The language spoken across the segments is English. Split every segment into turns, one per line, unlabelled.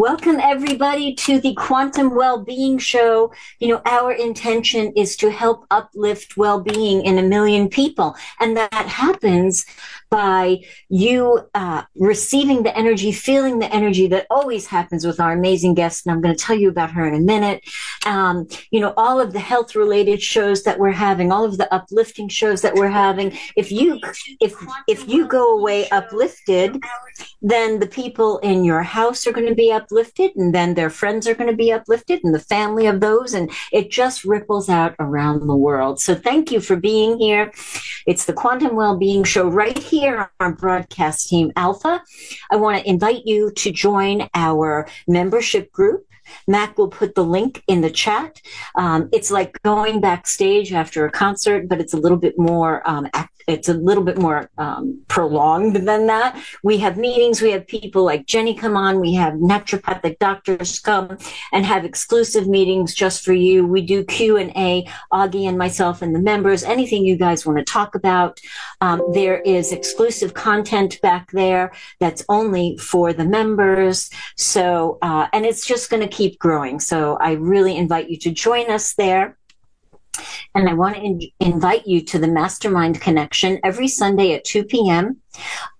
Welcome, everybody, to the Quantum Well-Being Show. You know, our intention is to help uplift well-being in a million people. And that happens by you uh, receiving the energy, feeling the energy that always happens with our amazing guests. And I'm going to tell you about her in a minute. Um, you know, all of the health related shows that we're having, all of the uplifting shows that we're having. If you, if, if you go away uplifted, then the people in your house are going to be uplifted and then their friends are going to be uplifted and the family of those. And it just ripples out around the world. So thank you for being here. It's the Quantum Wellbeing Show right here on our broadcast team Alpha. I want to invite you to join our membership group. Mac will put the link in the chat. Um, it's like going backstage after a concert, but it's a little bit more um, it's a little bit more um, prolonged than that. We have meetings. We have people like Jenny come on. We have naturopathic doctors come and have exclusive meetings just for you. We do Q and A. Augie and myself and the members. Anything you guys want to talk about. Um, there is exclusive content back there that's only for the members. So uh, and it's just going to keep growing. So I really invite you to join us there. And I want to in- invite you to the Mastermind Connection every Sunday at 2 p.m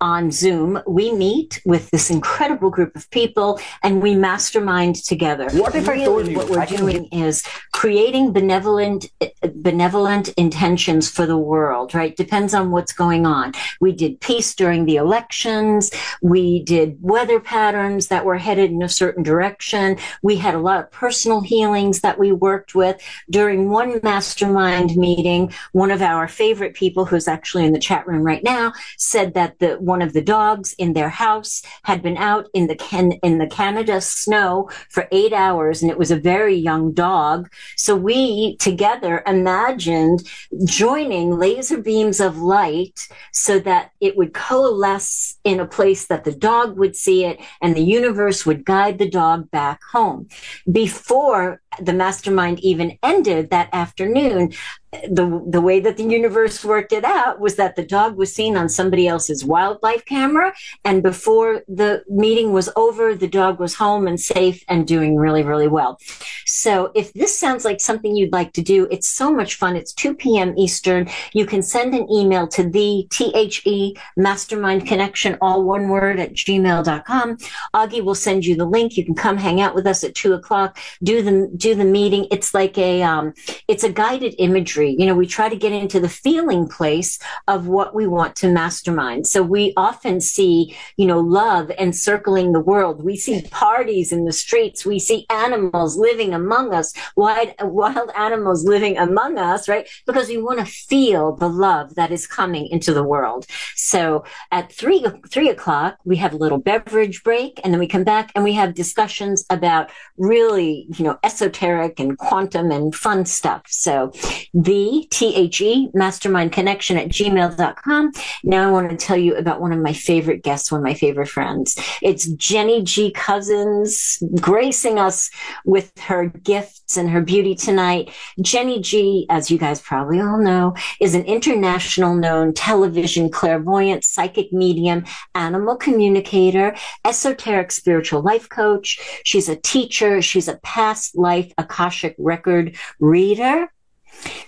on Zoom, we meet with this incredible group of people and we mastermind together.
What if really, I told you
what we're doing is creating benevolent benevolent intentions for the world, right? Depends on what's going on. We did peace during the elections, we did weather patterns that were headed in a certain direction. We had a lot of personal healings that we worked with during one mastermind meeting. One of our favorite people who's actually in the chat room right now said that that the one of the dogs in their house had been out in the Ken, in the Canada snow for eight hours, and it was a very young dog. So we together imagined joining laser beams of light so that it would coalesce in a place that the dog would see it, and the universe would guide the dog back home. Before the mastermind even ended that afternoon, the the way that the universe worked it out was that the dog was seen on somebody else's wildlife camera and before the meeting was over the dog was home and safe and doing really really well. So if this sounds like something you'd like to do it's so much fun. It's 2 p.m eastern. You can send an email to the the mastermind connection all one word at gmail.com augie will send you the link. You can come hang out with us at 2 o'clock do the do the meeting it's like a um, it's a guided imagery you know, we try to get into the feeling place of what we want to mastermind. So we often see, you know, love encircling the world. We see parties in the streets. We see animals living among us, wild, wild animals living among us, right? Because we want to feel the love that is coming into the world. So at three, three o'clock, we have a little beverage break and then we come back and we have discussions about really, you know, esoteric and quantum and fun stuff. So the T-H-E mastermind connection at gmail.com. Now I want to tell you about one of my favorite guests, one of my favorite friends. It's Jenny G. Cousins gracing us with her gifts and her beauty tonight. Jenny G, as you guys probably all know, is an international known television clairvoyant, psychic medium, animal communicator, esoteric spiritual life coach. She's a teacher. She's a past life Akashic record reader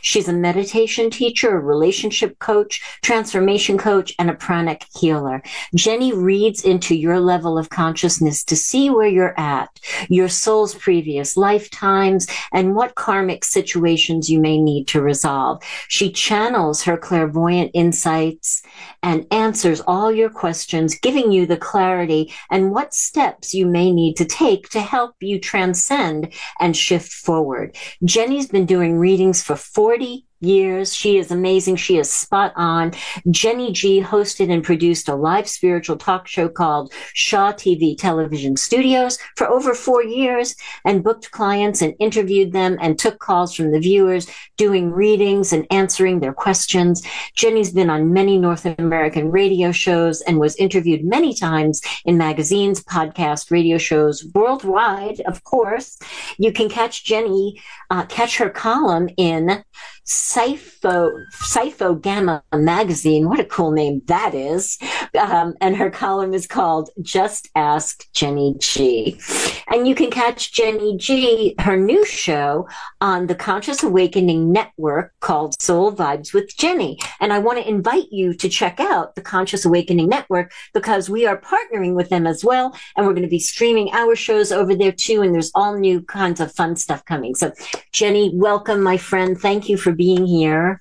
She's a meditation teacher, a relationship coach, transformation coach, and a pranic healer. Jenny reads into your level of consciousness to see where you're at, your soul's previous lifetimes, and what karmic situations you may need to resolve. She channels her clairvoyant insights and answers all your questions, giving you the clarity and what steps you may need to take to help you transcend and shift forward. Jenny's been doing readings for 40 years. She is amazing. She is spot on. Jenny G hosted and produced a live spiritual talk show called Shaw TV Television Studios for over four years and booked clients and interviewed them and took calls from the viewers, doing readings and answering their questions. Jenny's been on many North American radio shows and was interviewed many times in magazines, podcasts, radio shows worldwide, of course. You can catch Jenny, uh, catch her column in Cypho, Cypho Gamma magazine. What a cool name that is. Um, and her column is called Just Ask Jenny G. And you can catch Jenny G, her new show on the Conscious Awakening Network called Soul Vibes with Jenny. And I want to invite you to check out the Conscious Awakening Network because we are partnering with them as well. And we're going to be streaming our shows over there too. And there's all new kinds of fun stuff coming. So, Jenny, welcome, my friend. Thank you for being here.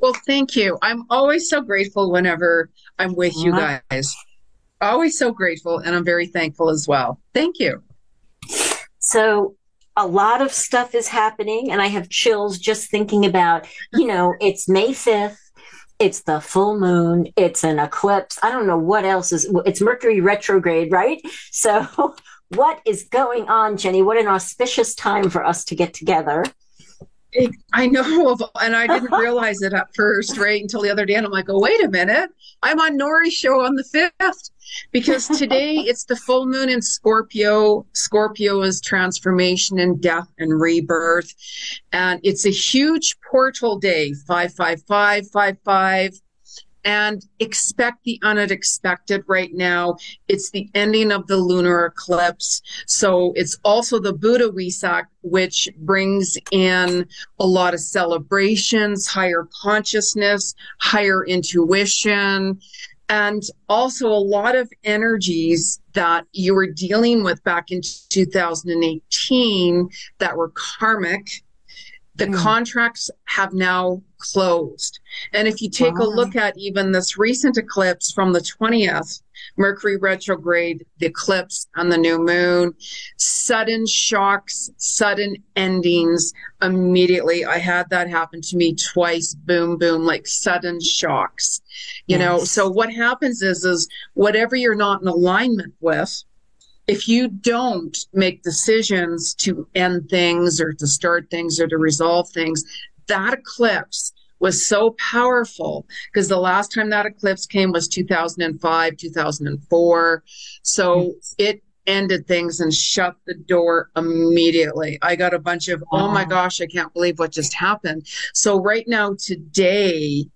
Well, thank you. I'm always so grateful whenever I'm with you guys. Always so grateful, and I'm very thankful as well. Thank you.
So, a lot of stuff is happening, and I have chills just thinking about, you know, it's May 5th. It's the full moon. It's an eclipse. I don't know what else is. It's Mercury retrograde, right? So, what is going on, Jenny? What an auspicious time for us to get together.
I know, of, and I didn't realize it at first, right? Until the other day, and I'm like, oh, wait a minute, I'm on Nori's show on the fifth because today it's the full moon in Scorpio. Scorpio is transformation and death and rebirth, and it's a huge portal day. Five five five five five and expect the unexpected right now. It's the ending of the lunar eclipse. So it's also the Buddha Wesak, which brings in a lot of celebrations, higher consciousness, higher intuition, and also a lot of energies that you were dealing with back in 2018 that were karmic the mm. contracts have now closed. And if you take wow. a look at even this recent eclipse from the 20th, Mercury retrograde, the eclipse and the new moon, sudden shocks, sudden endings immediately. I had that happen to me twice, boom, boom, like sudden shocks. You yes. know, so what happens is, is whatever you're not in alignment with, if you don't make decisions to end things or to start things or to resolve things, that eclipse was so powerful because the last time that eclipse came was 2005, 2004. So mm-hmm. it ended things and shut the door immediately. I got a bunch of, oh my gosh, I can't believe what just happened. So right now, today,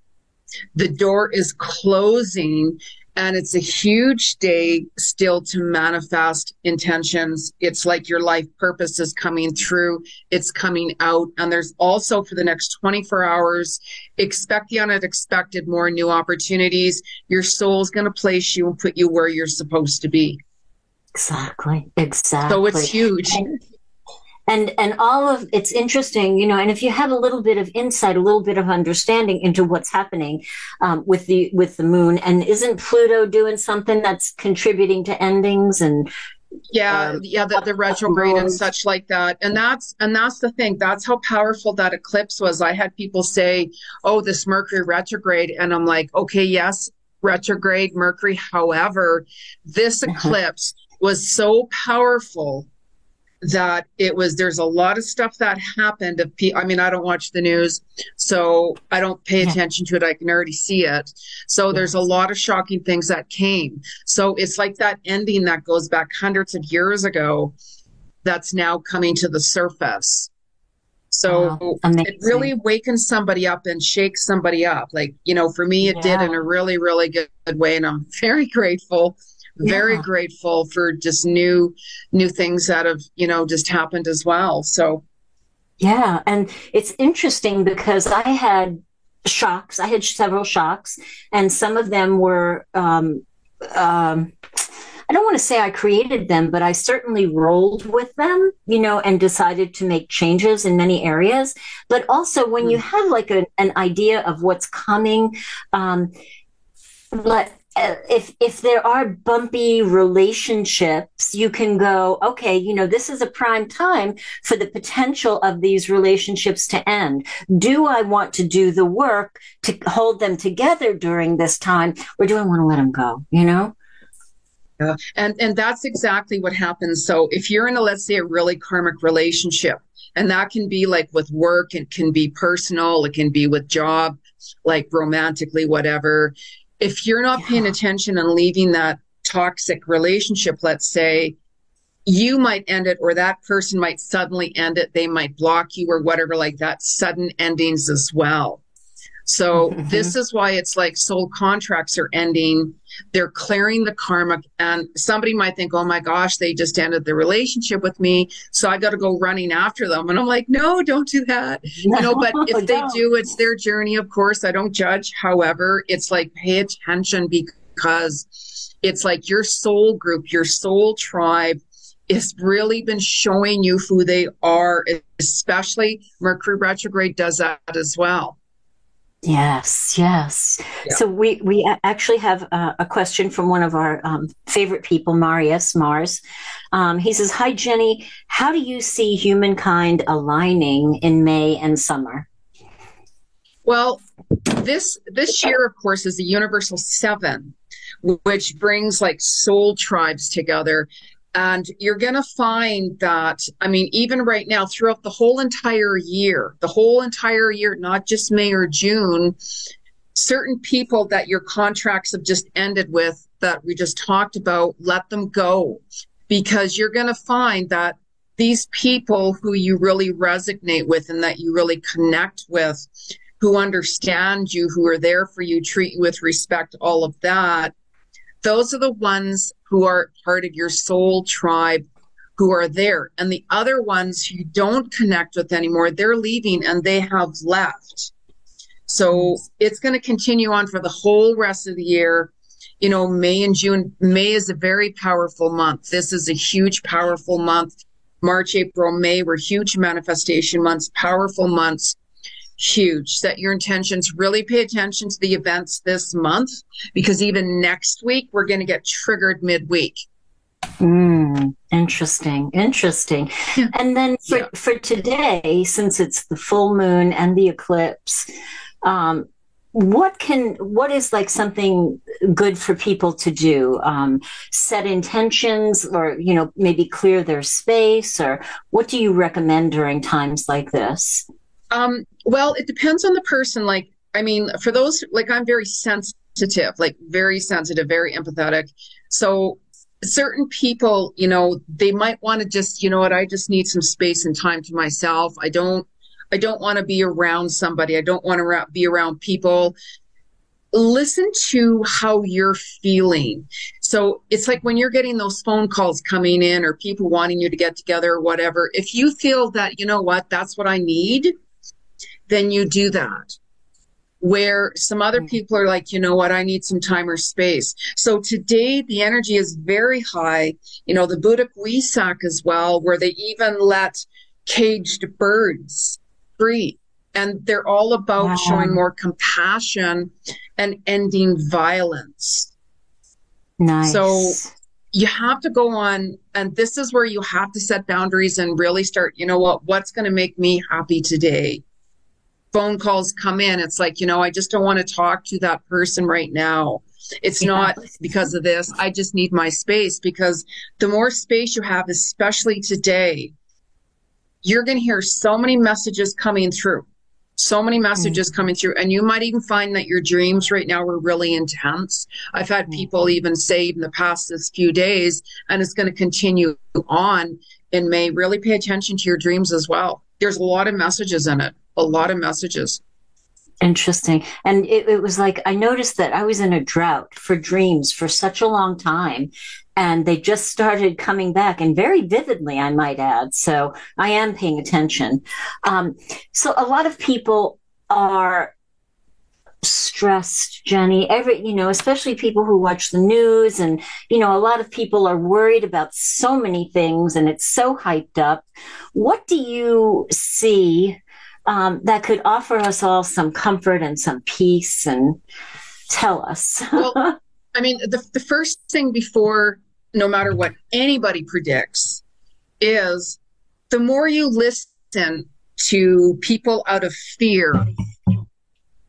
the door is closing and it's a huge day still to manifest intentions. It's like your life purpose is coming through, it's coming out. And there's also for the next 24 hours, expect the unexpected, more new opportunities. Your soul's going to place you and put you where you're supposed to be.
Exactly. Exactly.
So it's huge.
And- and and all of it's interesting you know and if you have a little bit of insight a little bit of understanding into what's happening um, with the with the moon and isn't pluto doing something that's contributing to endings and
yeah um, yeah the, the retrograde and such like that. And that's and that's the thing that's how powerful that eclipse was. I had people say oh this mercury retrograde and i'm like okay yes retrograde mercury. However this uh-huh. eclipse was so powerful that it was there's a lot of stuff that happened of pe- I mean I don't watch the news so I don't pay attention to it. I can already see it. So there's a lot of shocking things that came. So it's like that ending that goes back hundreds of years ago that's now coming to the surface. So wow. it really wakens somebody up and shakes somebody up. Like you know for me it yeah. did in a really really good way and I'm very grateful very yeah. grateful for just new new things that have you know just happened as well so
yeah and it's interesting because i had shocks i had several shocks and some of them were um, um, I don't want to say I created them, but I certainly rolled with them, you know, and decided to make changes in many areas. But also, when you hmm. have like a, an idea of what's coming, um, let Uh, if if there are bumpy relationships you can go okay you know this is a prime time for the potential of these relationships to end. Do i want to do the work to hold them together during this time or do i want to let them go you know?
Yeah. and and that's exactly what happens. So if you're in a let's say a really karmic relationship and that can be like with work it can be personal it can be with job like romantically whatever if you're not yeah. paying attention and leaving that toxic relationship, let's say, you might end it or that person might suddenly end it. They might block you or whatever, like that, sudden endings as well. So mm-hmm. this is why it's like soul contracts are ending. They're clearing the karma. And somebody might think, oh my gosh, they just ended the relationship with me. So I got to go running after them. And I'm like, no, don't do that. No, you know, but if they do, it's their journey. Of course, I don't judge. However, it's like pay attention because it's like your soul group, your soul tribe has really been showing you who they are, especially Mercury retrograde does that as well.
Yes, yes. Yeah. So we we actually have a, a question from one of our um, favorite people, Marius Mars. Um, he says, "Hi Jenny, how do you see humankind aligning in May and summer?"
Well, this this year, of course, is the Universal Seven, which brings like soul tribes together. And you're going to find that, I mean, even right now, throughout the whole entire year, the whole entire year, not just May or June, certain people that your contracts have just ended with that we just talked about, let them go. Because you're going to find that these people who you really resonate with and that you really connect with, who understand you, who are there for you, treat you with respect, all of that, those are the ones who are part of your soul tribe who are there. And the other ones you don't connect with anymore, they're leaving and they have left. So it's going to continue on for the whole rest of the year. You know, May and June. May is a very powerful month. This is a huge, powerful month. March, April, May were huge manifestation months, powerful months huge. Set your intentions. Really pay attention to the events this month because even next week, we're going to get triggered midweek.
Mm, interesting, interesting. Yeah. And then for, yeah. for today, since it's the full moon and the eclipse, um, what can what is like something good for people to do um, set intentions or you know maybe clear their space or what do you recommend during times like this
um, well, it depends on the person. Like, I mean, for those, like, I'm very sensitive, like, very sensitive, very empathetic. So, certain people, you know, they might want to just, you know what, I just need some space and time to myself. I don't, I don't want to be around somebody. I don't want to be around people. Listen to how you're feeling. So it's like when you're getting those phone calls coming in or people wanting you to get together or whatever, if you feel that, you know what, that's what I need, then you do that. Where some other mm. people are like, you know what, I need some time or space. So today the energy is very high. You know, the Buddhic Wesak as well, where they even let caged birds free. And they're all about wow. showing more compassion and ending violence.
Nice.
So you have to go on and this is where you have to set boundaries and really start you know what what's going to make me happy today phone calls come in, it's like, you know, I just don't want to talk to that person right now. It's yeah. not because of this. I just need my space because the more space you have, especially today, you're going to hear so many messages coming through. So many messages mm-hmm. coming through. And you might even find that your dreams right now were really intense. I've had mm-hmm. people even say in the past this few days, and it's going to continue on in May. Really pay attention to your dreams as well. There's a lot of messages in it a lot of messages.
Interesting. And it, it, was like, I noticed that I was in a drought for dreams for such a long time. And they just started coming back and very vividly, I might add. So I am paying attention. Um, so a lot of people are stressed, Jenny. Every, you know, especially people who watch the news and, you know, a lot of people are worried about so many things and it's so hyped up. What do you see um, that could offer us all some comfort and some peace and tell us. well,
I mean, the, the first thing before, no matter what anybody predicts, is the more you listen to people out of fear,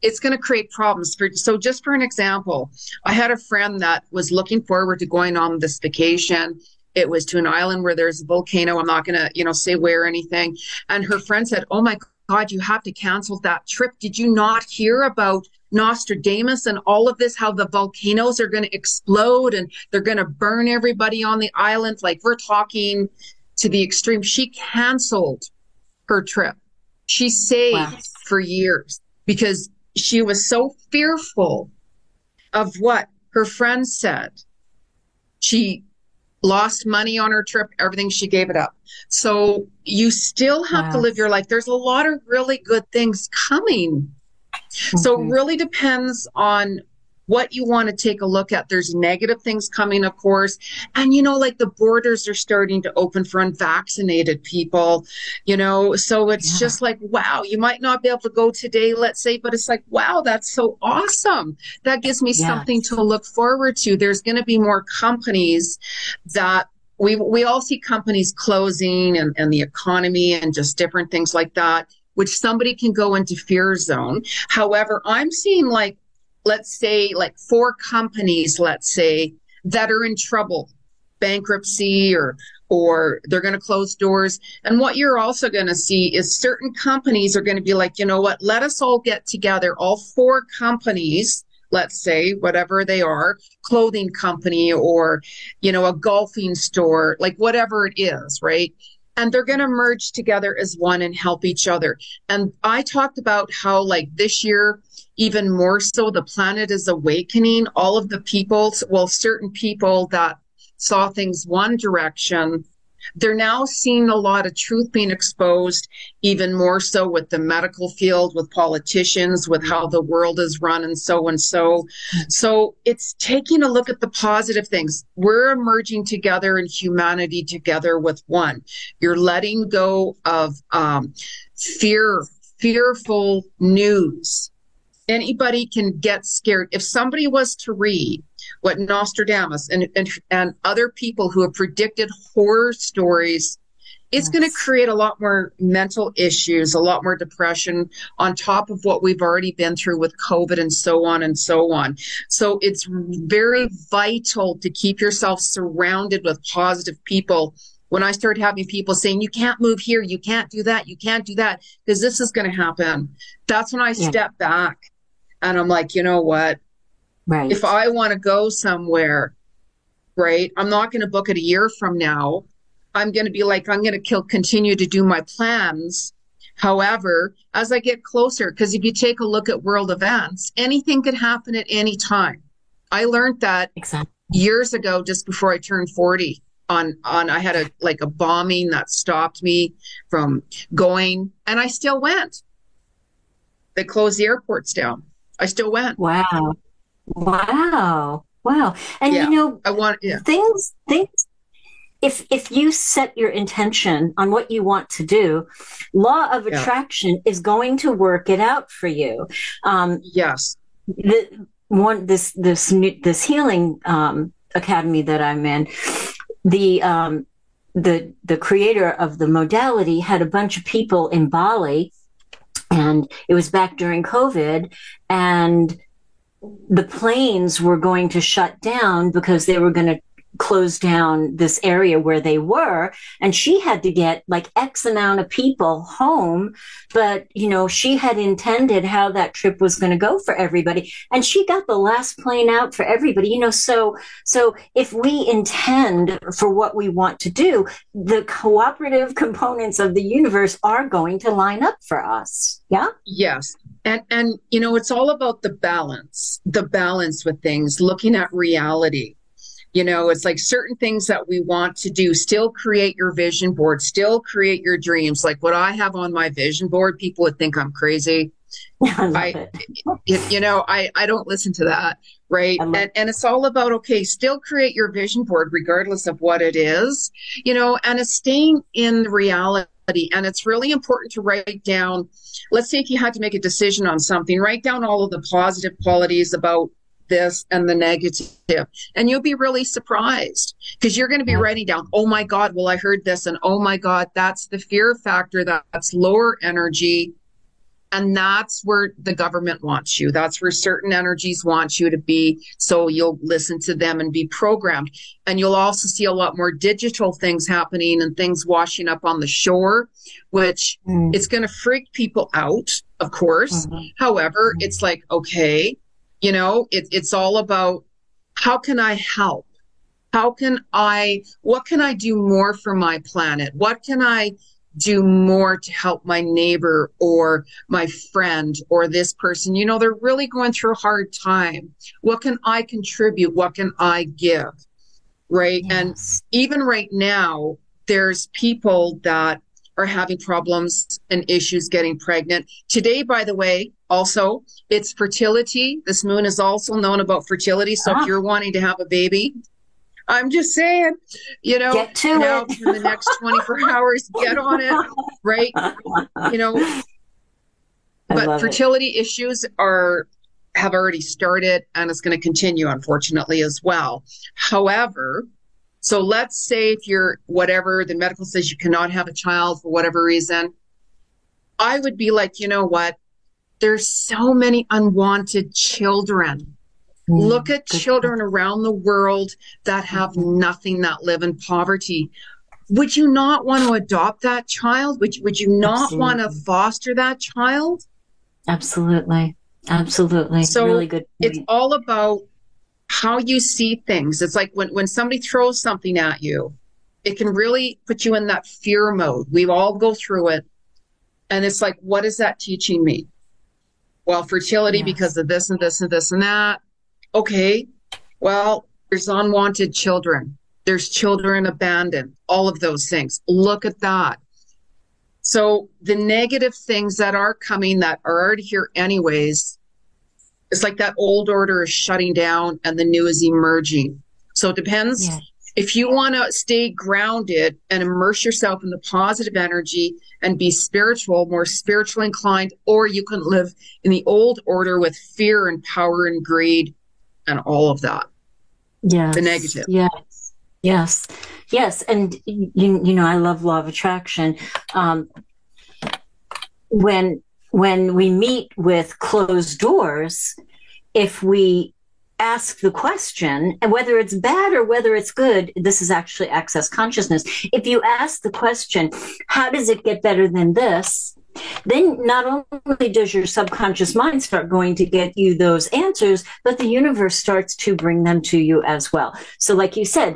it's going to create problems for so just for an example i had a friend that was looking forward to going on this vacation. It was to an island where there's a volcano. I'm not going to you know say where or anything. And her friend said oh my God, you have to cancel that trip. Did you not hear about Nostradamus and all of this, how the volcanoes are going to explode and they're going to burn everybody on the island? Like we're talking to the extreme. She canceled her trip. She saved wow. for years because she was so fearful of what her friends said. She lost money on her trip, everything, she gave it up. So you still have to live your life. There's a lot of really good things coming. Mm-hmm. So it really depends on what you want to take a look at. There's negative things coming, of course. And, you know, like the borders are starting to open for unvaccinated people, you know, so it's yeah. just like, wow, you might not be able to go today, let's say, but it's like, wow, that's so awesome. That gives me something to look forward to. There's going to be more companies that we, we all see companies closing and, and the economy and just different things like that which somebody can go into fear zone. However, I'm seeing like let's say like four companies, let's say, that are in trouble, bankruptcy or or they're going to close doors. And what you're also going to see is certain companies are going to be like, you know what, let us all get together, all four companies, let's say, whatever they are, clothing company or, you know, a golfing store, like whatever it is, right? And they're going to merge together as one and help each other. And I talked about how like this year, even more so the planet is awakening. All of the people well certain people that saw things one direction they're now seeing a lot of truth being exposed even more so with the medical field with politicians with how the world is run and so and so. So it's taking a look at the positive things. We're emerging together in humanity together with one. You're letting go of um, fear fearful news anybody can get scared. If somebody was to read what Nostradamus and, and, and other people who have predicted horror stories, it's yes. going to create a lot more mental issues, a lot more depression on top of what we've already been through with COVID and so on and so on. So it's very vital to keep yourself surrounded with positive people when I start having people saying, you can't move here, you can't do that, you can't do that, because this is going to happen. That's when I yeah. step back and I'm like, you know what?
Right.
If I want to go somewhere, right, I'm not going to book it a year from now. I'm going to be like, I'm going to continue to do my plans. However, as I get closer, because if you take a look at world events, anything could happen at any time. I learned that
exactly.
years ago, just before I turned 40 on, on, I had a, like a bombing that stopped me from going and I still went. They closed the airports down. I still went.
Wow. Wow. Wow. And yeah. you know,
I want yeah.
things things if if you set your intention on what you want to do, law of attraction is going to work it out for you.
Um, yes.
The one this this this healing um, academy that I'm in, the um, the the creator of the modality had a bunch of people in Bali and it was back during COVID and the planes were going to shut down because they were going to close down this area where they were and she had to get like x amount of people home but you know she had intended how that trip was going to go for everybody and she got the last plane out for everybody you know so so if we intend for what we want to do the cooperative components of the universe are going to line up for us yeah?
Yes and and you know it's all about the balance the balance with things looking at reality you know, it's like certain things that we want to do, still create your vision board, still create your dreams. Like what I have on my vision board, people would think I'm crazy. I, I you know, I, I don't listen to that. Right. And, and it's all about, okay, still create your vision board, regardless of what it is, you know, and it's staying in reality. And it's really important to write down, let's say if you had to make a decision on something, write down all of the positive qualities about this and the negative. And you'll be really surprised because you're going to be writing down oh my god well i heard this and oh my god that's the fear factor that's lower energy. And that's where the government wants you. That's where certain energies want you to be. So you'll listen to them and be programmed. And you'll also see a lot more digital things happening and things washing up on the shore which mm. it's going to freak people out of course. Mm-hmm. however mm-hmm. it's like okay you know, it, it's all about how can I help? How can I, what can I do more for my planet? What can I do more to help my neighbor or my friend or this person? You know, they're really going through a hard time. What can I contribute? What can I give? Right. Yes. And even right now, there's people that are having problems and issues getting pregnant. Today, by the way, also, it's fertility. This moon is also known about fertility. So ah. if you're wanting to have a baby, I'm just saying, you know,
get to
now
it.
in the next 24 hours, get on it, right? You know, but fertility it. issues are have already started and it's going to continue, unfortunately, as well. However, so let's say if you're whatever the medical says you cannot have a child for whatever reason, I would be like, you know what? There's so many unwanted children Mm, Look at children around the world that have mm-hmm. nothing, that live in poverty. Would you not want to adopt that child? Would you, would you not Absolutely. want to foster that child?
Absolutely. Absolutely.
So
really good.
Point. It's all about how you see things. It's like when, when somebody throws something at you, it can really put you in that fear mode. We all go through it. And it's like, what is that teaching me? Well, fertility yes. because of this and this and this and that okay, well, there's unwanted children, there's children abandoned, all of those things. Look at that. So the negative things that are coming that are already here anyways, it's like that old order is shutting down and the new is emerging. So it depends. Yeah. If you want to stay grounded and immerse yourself in the positive energy and be spiritual, more spiritual inclined, or you can live in the old order with fear and power and greed and all of that.
Yeah.
The negative.
Yes. Yes. Yes. And you, you know, I love law of attraction. Um, when, when we meet with closed doors, if we ask the question, and whether it's bad or whether it's good, this is actually access consciousness. If you ask the question, how does it get better than this? then not only does your subconscious mind start going to get you those answers, but the universe starts to bring them to you as well. So, like you said,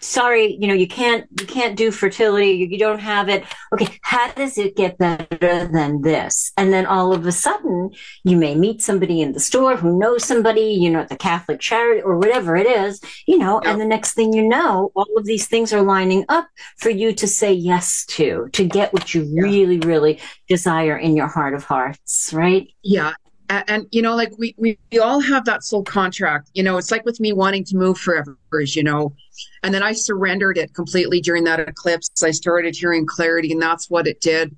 sorry, you know, you can't, you can't do fertility. You, you, don't have it. Okay. How does it get better than this? And then all of a sudden you may meet somebody in the store who knows somebody, you know, at the Catholic charity or whatever it is, you know, and the next thing you know, all of these things are lining up for you to say yes to, to get what you really, really desire in your heart of hearts. Right.
Yeah and, and, you know like we, we we all have that soul contract you know it's like with me wanting to move forever you know and then i surrendered it completely during that eclipse. I started hearing clarity and that's what it did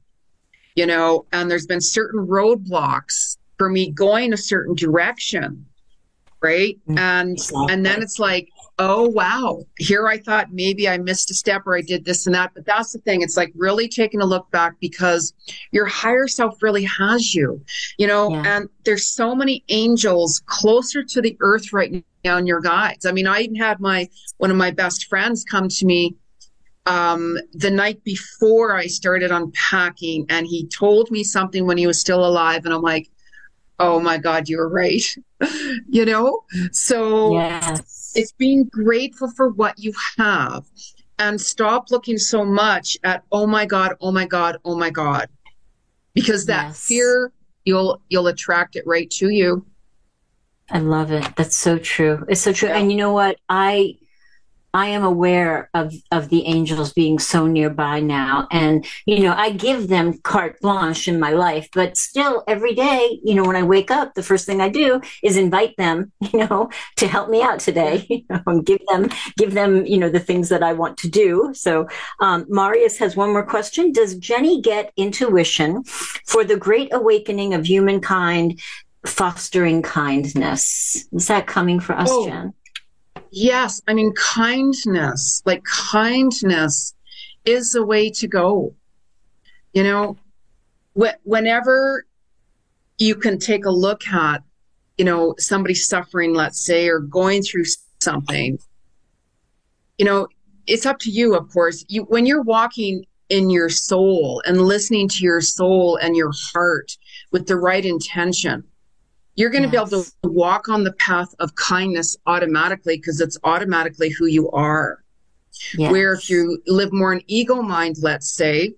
you know. And there's been certain roadblocks for me going a certain direction right? Mm-hmm. and and then it's like oh wow. Here i thought maybe i missed a step or i did this and that but that's the thing. It's like really taking a look back because your higher self really has you you know? Yeah. and there's so many angels closer to the earth right now in your guides. I mean i even had my one of my best friends come to me um, the night before i started unpacking and he told me something when he was still alive and i'm like oh my god you're right. You know? So yes it's being grateful for what you have. And stop looking so much at oh my god oh my god oh my god. Because that yes. fear you'll you'll attract it right to you.
I love it. That's so true. It's so true. Yeah. and you know what? I I am aware of, of the angels being so nearby now. And, you know, I give them carte blanche in my life, but still every day, you know, when I wake up, the first thing I do is invite them, you know, to help me out today, you know, and give them, give them, you know, the things that I want to do. So, um, Marius has one more question. Does Jenny get intuition for the great awakening of humankind fostering kindness? Is that coming for us, oh. Jen?
Yes, I mean, kindness, like kindness is the way to go. You know, wh- whenever you can take a look at, you know, somebody suffering, let's say, or going through something, you know, it's up to you, of course. You, when you're walking in your soul and listening to your soul and your heart with the right intention, you're going to yes. be able to walk on the path of kindness automatically because it's automatically who you are. Yes. Where if you live more in ego mind, let's say,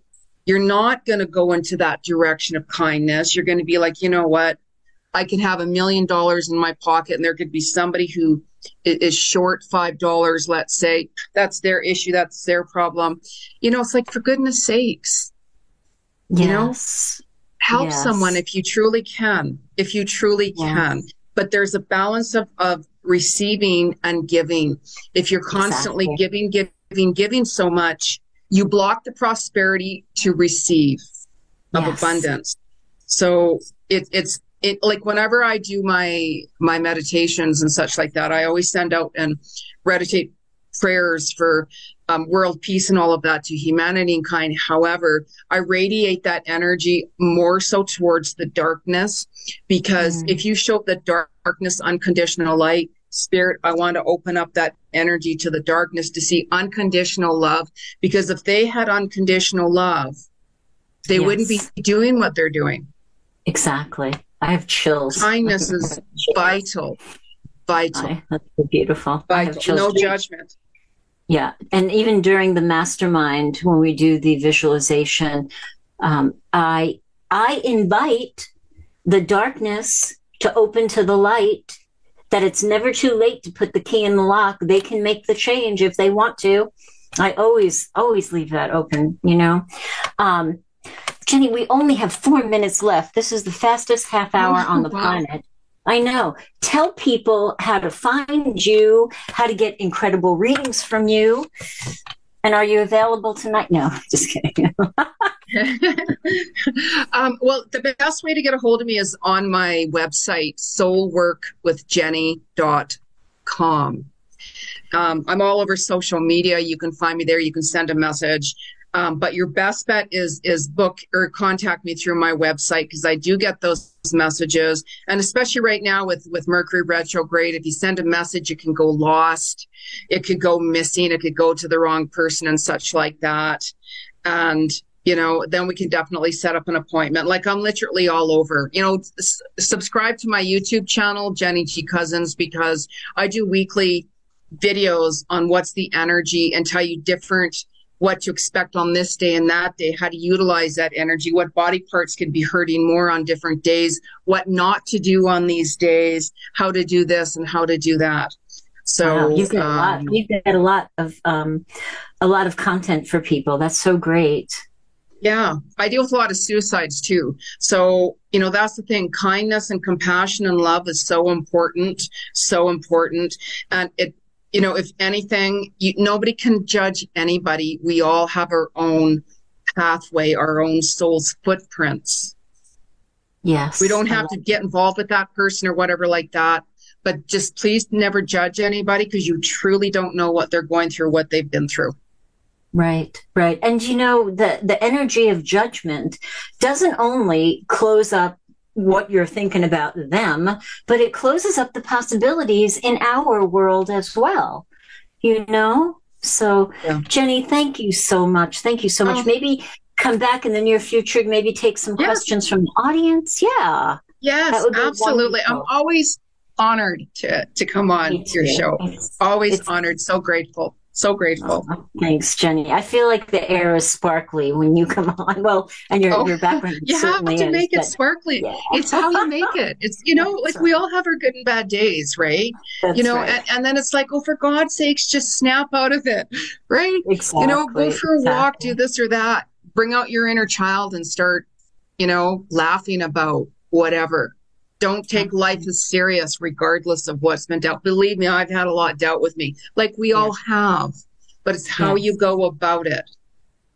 you're not going to go into that direction of kindness. You're going to be like, you know what? I can have a million dollars in my pocket and there could be somebody who is short five dollars, let's say. That's their issue. That's their problem. You know, it's like, for goodness sakes,
yes. you know,
help yes. someone if you truly can, if you truly yes. can. But there's a balance of, of receiving and giving. If you're constantly exactly. giving, giving, giving so much, you block the prosperity to receive of yes. abundance. So it, it's it like whenever I do my my meditations and such like that, I always send out and meditate prayers for um, world peace and all of that to humanity and kind. However, I radiate that energy more so towards the darkness because mm. if you show the darkness unconditional light, spirit, I want to open up that energy to the darkness to see unconditional love. Because if they had unconditional love, they yes. wouldn't be doing what they're doing.
Exactly. I have chills.
Kindness is vital. Vital.
I, that's beautiful.
Vital. No judgment.
Yeah. And even during the mastermind, when we do the visualization, um, I I invite the darkness to open to the light that it's never too late to put the key in the lock. They can make the change if they want to. I always, always leave that open, you know. Um, Jenny, we only have four minutes left. This is the fastest half hour oh, on the wow. planet. I know. Tell people how to find you, how to get incredible readings from you. And are you available tonight? No, just kidding.
um, well, the best way to get a hold of me is on my website, soulworkwithjenny.com. Um, I'm all over social media. You can find me there. You can send a message. Um, but your best bet is is book or contact me through my website because I do get those messages, and especially right now with with Mercury retrograde, if you send a message, it can go lost, it could go missing, it could go to the wrong person, and such like that. And you know, then we can definitely set up an appointment. Like I'm literally all over. You know, s- subscribe to my YouTube channel, Jenny G Cousins, because I do weekly videos on what's the energy and tell you different what to expect on this day and that day, how to utilize that energy, what body parts can be hurting more on different days, what not to do on these days, how to do this and how to do that. So
wow, you get um, a lot. Um, you get a lot of um, a lot of content for people. That's so great.
Yeah, I deal with a lot of suicides too. So, you know, that's the thing. Kindness and compassion and love is so important, so important. And it you know, if anything, you, nobody can judge anybody. We all have our own pathway, our own soul's footprints.
Yes.
We don't have to get involved with that person or whatever like that. But just please never judge anybody because you truly don't know what they're going through, what they've been through.
Right, right. And you know, the, the energy of judgment doesn't only close up what you're thinking about them, but it closes up the possibilities in our world as well. You know? So, yeah. Jenny, thank you so much. Thank you so much. Oh. Maybe come back in the near future, maybe take some yes. questions from the audience. Yeah.
Yes, absolutely. Wonderful. I'm always honored to to come on your show. It's, always it's, honored, so grateful. So grateful. Oh,
thanks, Jeni. I feel like the air is sparkly when you come on. Well, and your, oh, your background.
You have to
is,
make it sparkly. Yeah. It's how you make it. It's, you know, like right. we all have our good and bad days, right? That's you know, right. and, and, then it's like, oh, for God's sakes, just snap out of it, right? Exactly. You know, go for a exactly. walk, do this or that, bring out your inner child and start, you know, laughing about whatever don't take mm-hmm. life as serious regardless of what's been dealt. Believe me, I've had a lot dealt with me, like we all have, but it's how yes. you go about it.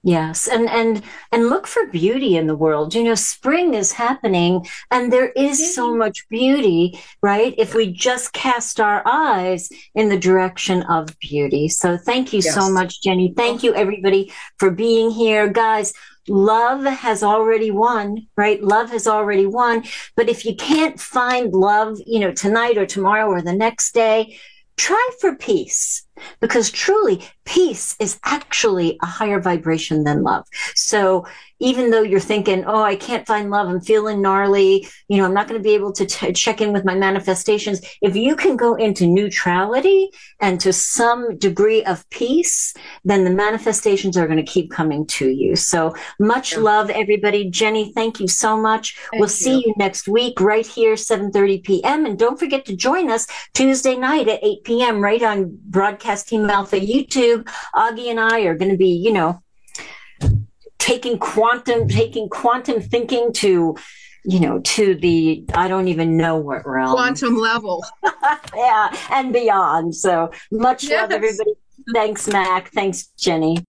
Yes, and and and look for beauty in the world. You know, spring is happening, and there is so mm-hmm. much beauty, right? If we just cast our eyes in the direction of beauty. So, thank you yes. so much, Jeni. Thank you, everybody, for being here, guys love has already won, right? Love has already won. But if you can't find love, you know, tonight or tomorrow or the next day, try for peace. because truly peace is actually a higher vibration than love. So even though you're thinking, oh, I can't find love, I'm feeling gnarly, you know, I'm not going to be able to t- check in with my manifestations. If you can go into neutrality and to some degree of peace, then the manifestations are going to keep coming to you. So much yeah. love, everybody. Jeni, thank you so much. Thank we'll you. see you next week right here, 7.30 p.m. And don't forget to join us Tuesday night at 8 p.m. right on Broadcast Team Alpha YouTube. Augie and I are going to be, you know, taking quantum taking quantum thinking to you know to the i don't even know what realm.
Quantum level.
Yeah and beyond. So much yes. love everybody. Thanks mac. Thanks Jeni